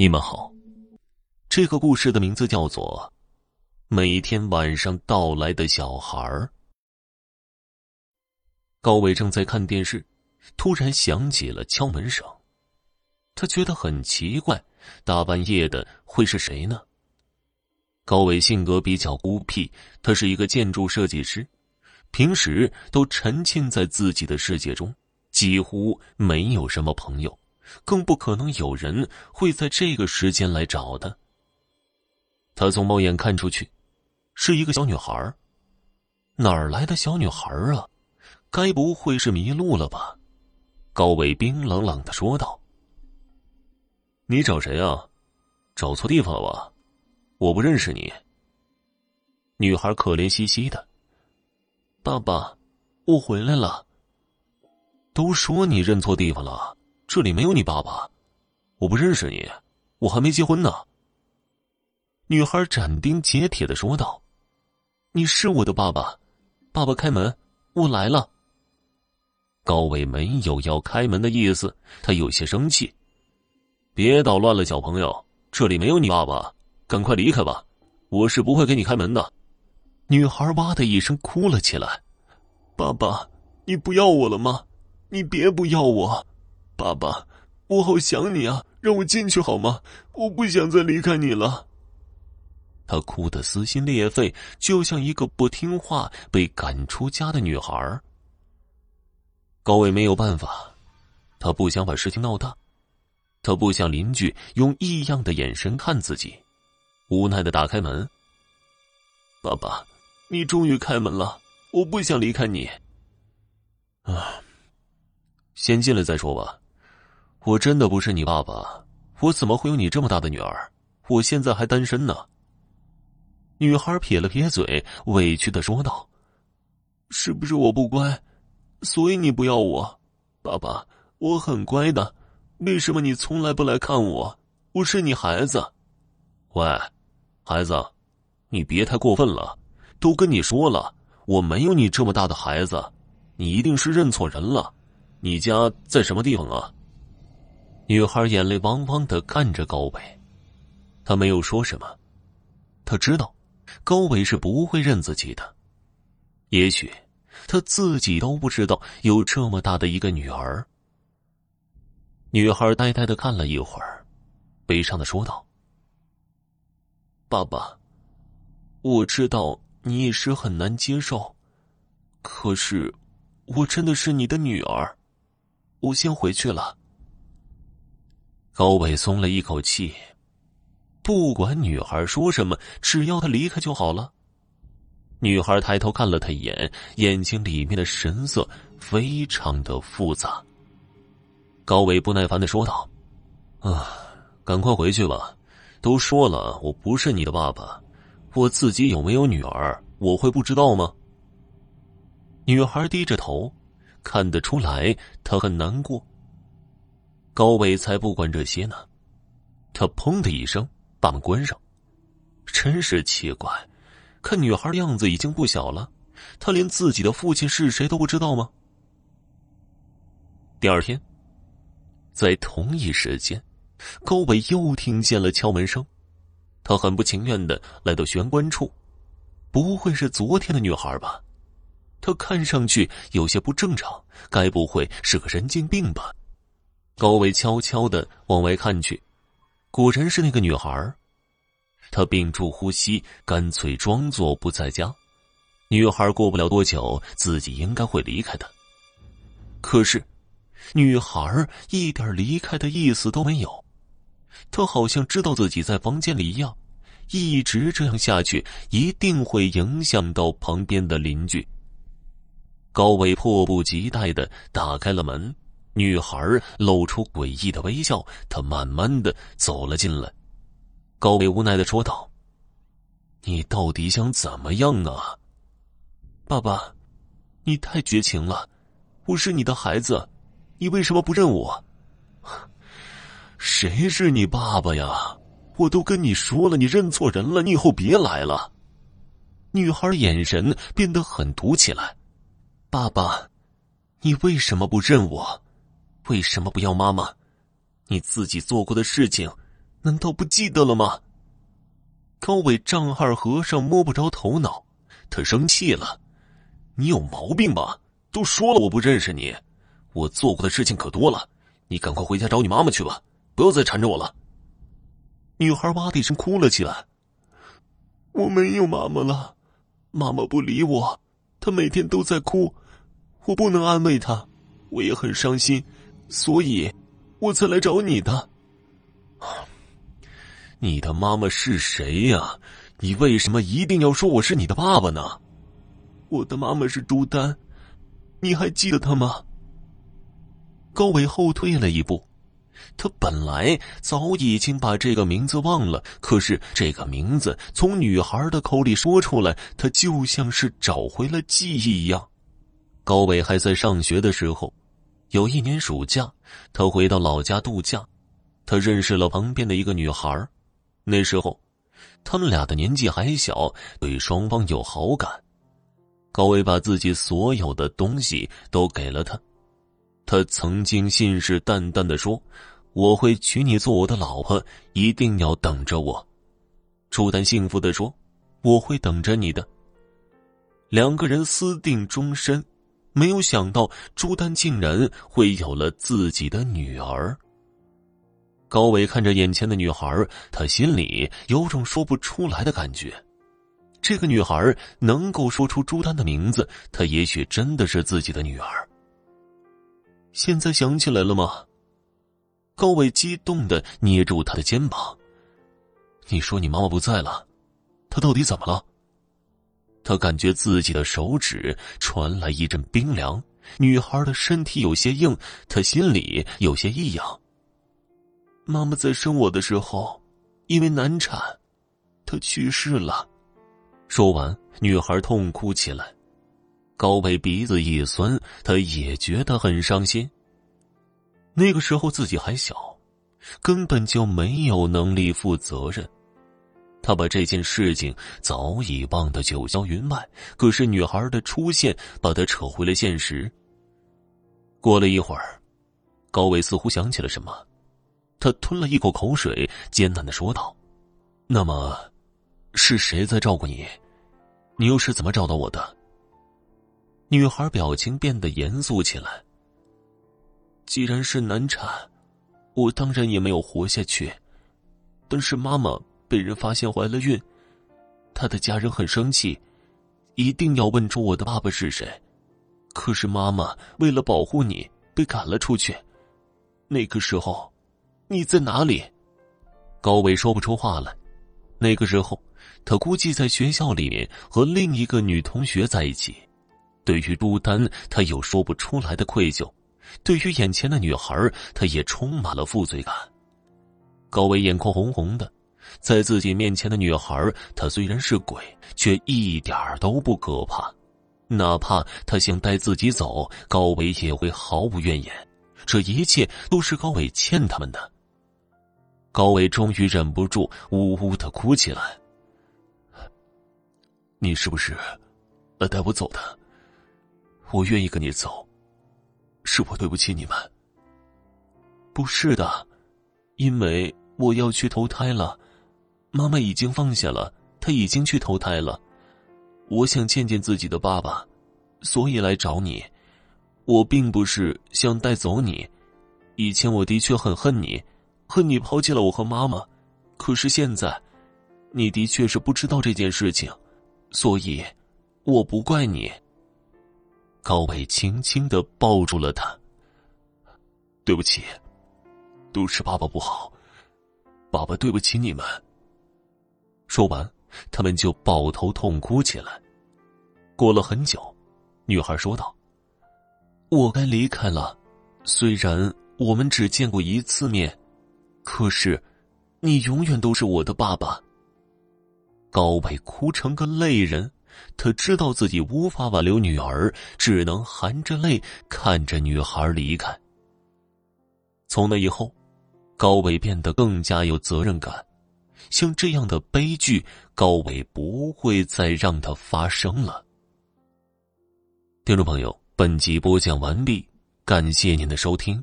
你们好，这个故事的名字叫做《每天晚上到来的小孩》。高伟正在看电视，突然响起了敲门声，他觉得很奇怪，大半夜的会是谁呢？高伟性格比较孤僻，他是一个建筑设计师，平时都沉浸在自己的世界中，几乎没有什么朋友。更不可能有人会在这个时间来找他。他从猫眼看出去，是一个小女孩。哪儿来的小女孩啊？该不会是迷路了吧？高伟冰冷冷的说道：“你找谁啊？找错地方了吧？我不认识你。”女孩可怜兮兮的：“爸爸，我回来了。都说你认错地方了。”这里没有你爸爸，我不认识你，我还没结婚呢。女孩斩钉截铁的说道：“你是我的爸爸，爸爸开门，我来了。”高伟没有要开门的意思，他有些生气：“别捣乱了，小朋友，这里没有你爸爸，赶快离开吧，我是不会给你开门的。”女孩哇的一声哭了起来：“爸爸，你不要我了吗？你别不要我。”爸爸，我好想你啊！让我进去好吗？我不想再离开你了。他哭得撕心裂肺，就像一个不听话、被赶出家的女孩。高伟没有办法，他不想把事情闹大，他不想邻居用异样的眼神看自己，无奈的打开门。爸爸，你终于开门了，我不想离开你。啊，先进来再说吧。我真的不是你爸爸，我怎么会有你这么大的女儿？我现在还单身呢。女孩撇了撇嘴，委屈的说道：“是不是我不乖，所以你不要我？爸爸，我很乖的，为什么你从来不来看我？我是你孩子。喂，孩子，你别太过分了。都跟你说了，我没有你这么大的孩子，你一定是认错人了。你家在什么地方啊？”女孩眼泪汪汪的看着高伟，她没有说什么。她知道，高伟是不会认自己的。也许，他自己都不知道有这么大的一个女儿。女孩呆呆的看了一会儿，悲伤的说道：“爸爸，我知道你一时很难接受，可是，我真的是你的女儿。我先回去了。”高伟松了一口气，不管女孩说什么，只要她离开就好了。女孩抬头看了他一眼，眼睛里面的神色非常的复杂。高伟不耐烦的说道：“啊，赶快回去吧！都说了，我不是你的爸爸，我自己有没有女儿，我会不知道吗？”女孩低着头，看得出来她很难过。高伟才不管这些呢，他砰的一声把门关上。真是奇怪，看女孩的样子已经不小了，她连自己的父亲是谁都不知道吗？第二天，在同一时间，高伟又听见了敲门声，他很不情愿的来到玄关处，不会是昨天的女孩吧？她看上去有些不正常，该不会是个神经病吧？高伟悄悄的往外看去，果然是那个女孩。他屏住呼吸，干脆装作不在家。女孩过不了多久，自己应该会离开的。可是，女孩一点离开的意思都没有。她好像知道自己在房间里一样，一直这样下去，一定会影响到旁边的邻居。高伟迫不及待的打开了门。女孩露出诡异的微笑，她慢慢的走了进来。高伟无奈的说道：“你到底想怎么样啊？爸爸，你太绝情了！我是你的孩子，你为什么不认我？谁是你爸爸呀？我都跟你说了，你认错人了，你以后别来了。”女孩眼神变得狠毒起来。爸爸，你为什么不认我？为什么不要妈妈？你自己做过的事情，难道不记得了吗？高伟丈二和尚摸不着头脑，他生气了：“你有毛病吧？都说了我不认识你，我做过的事情可多了，你赶快回家找你妈妈去吧，不要再缠着我了。”女孩哇的一声哭了起来：“我没有妈妈了，妈妈不理我，她每天都在哭，我不能安慰她，我也很伤心，所以，我才来找你的。”你的妈妈是谁呀？你为什么一定要说我是你的爸爸呢？我的妈妈是朱丹，你还记得她吗？高伟后退了一步，他本来早已经把这个名字忘了，可是这个名字从女孩的口里说出来，他就像是找回了记忆一样。高伟还在上学的时候，有一年暑假，他回到老家度假，他认识了旁边的一个女孩。那时候，他们俩的年纪还小，对双方有好感。高伟把自己所有的东西都给了他，他曾经信誓旦旦的说：“我会娶你做我的老婆，一定要等着我。”朱丹幸福的说：“我会等着你的。”两个人私定终身，没有想到朱丹竟然会有了自己的女儿。高伟看着眼前的女孩，他心里有种说不出来的感觉。这个女孩能够说出朱丹的名字，她也许真的是自己的女儿。现在想起来了吗？高伟激动的捏住她的肩膀。你说你妈妈不在了，她到底怎么了？他感觉自己的手指传来一阵冰凉，女孩的身体有些硬，他心里有些异样。妈妈在生我的时候，因为难产，她去世了。说完，女孩痛哭起来。高伟鼻子一酸，他也觉得很伤心。那个时候自己还小，根本就没有能力负责任。他把这件事情早已忘得九霄云外。可是女孩的出现，把他扯回了现实。过了一会儿，高伟似乎想起了什么。他吞了一口口水，艰难的说道：“那么，是谁在照顾你？你又是怎么找到我的？”女孩表情变得严肃起来。既然是难产，我当然也没有活下去。但是妈妈被人发现怀了孕，他的家人很生气，一定要问出我的爸爸是谁。可是妈妈为了保护你，被赶了出去。那个时候。你在哪里？高伟说不出话来。那个时候，他估计在学校里面和另一个女同学在一起。对于朱丹，他有说不出来的愧疚；对于眼前的女孩，他也充满了负罪感。高伟眼眶红红的，在自己面前的女孩，她虽然是鬼，却一点都不可怕。哪怕她想带自己走，高伟也会毫无怨言。这一切都是高伟欠他们的。高伟终于忍不住，呜呜的哭起来。你是不是来带我走的？我愿意跟你走，是我对不起你们。不是的，因为我要去投胎了，妈妈已经放下了，她已经去投胎了。我想见见自己的爸爸，所以来找你。我并不是想带走你，以前我的确很恨你。恨你抛弃了我和妈妈，可是现在，你的确是不知道这件事情，所以，我不怪你。高伟轻轻的抱住了他。对不起，都是爸爸不好，爸爸对不起你们。说完，他们就抱头痛哭起来。过了很久，女孩说道：“我该离开了，虽然我们只见过一次面。”可是，你永远都是我的爸爸。高伟哭成个泪人，他知道自己无法挽留女儿，只能含着泪看着女孩离开。从那以后，高伟变得更加有责任感，像这样的悲剧，高伟不会再让它发生了。听众朋友，本集播讲完毕，感谢您的收听。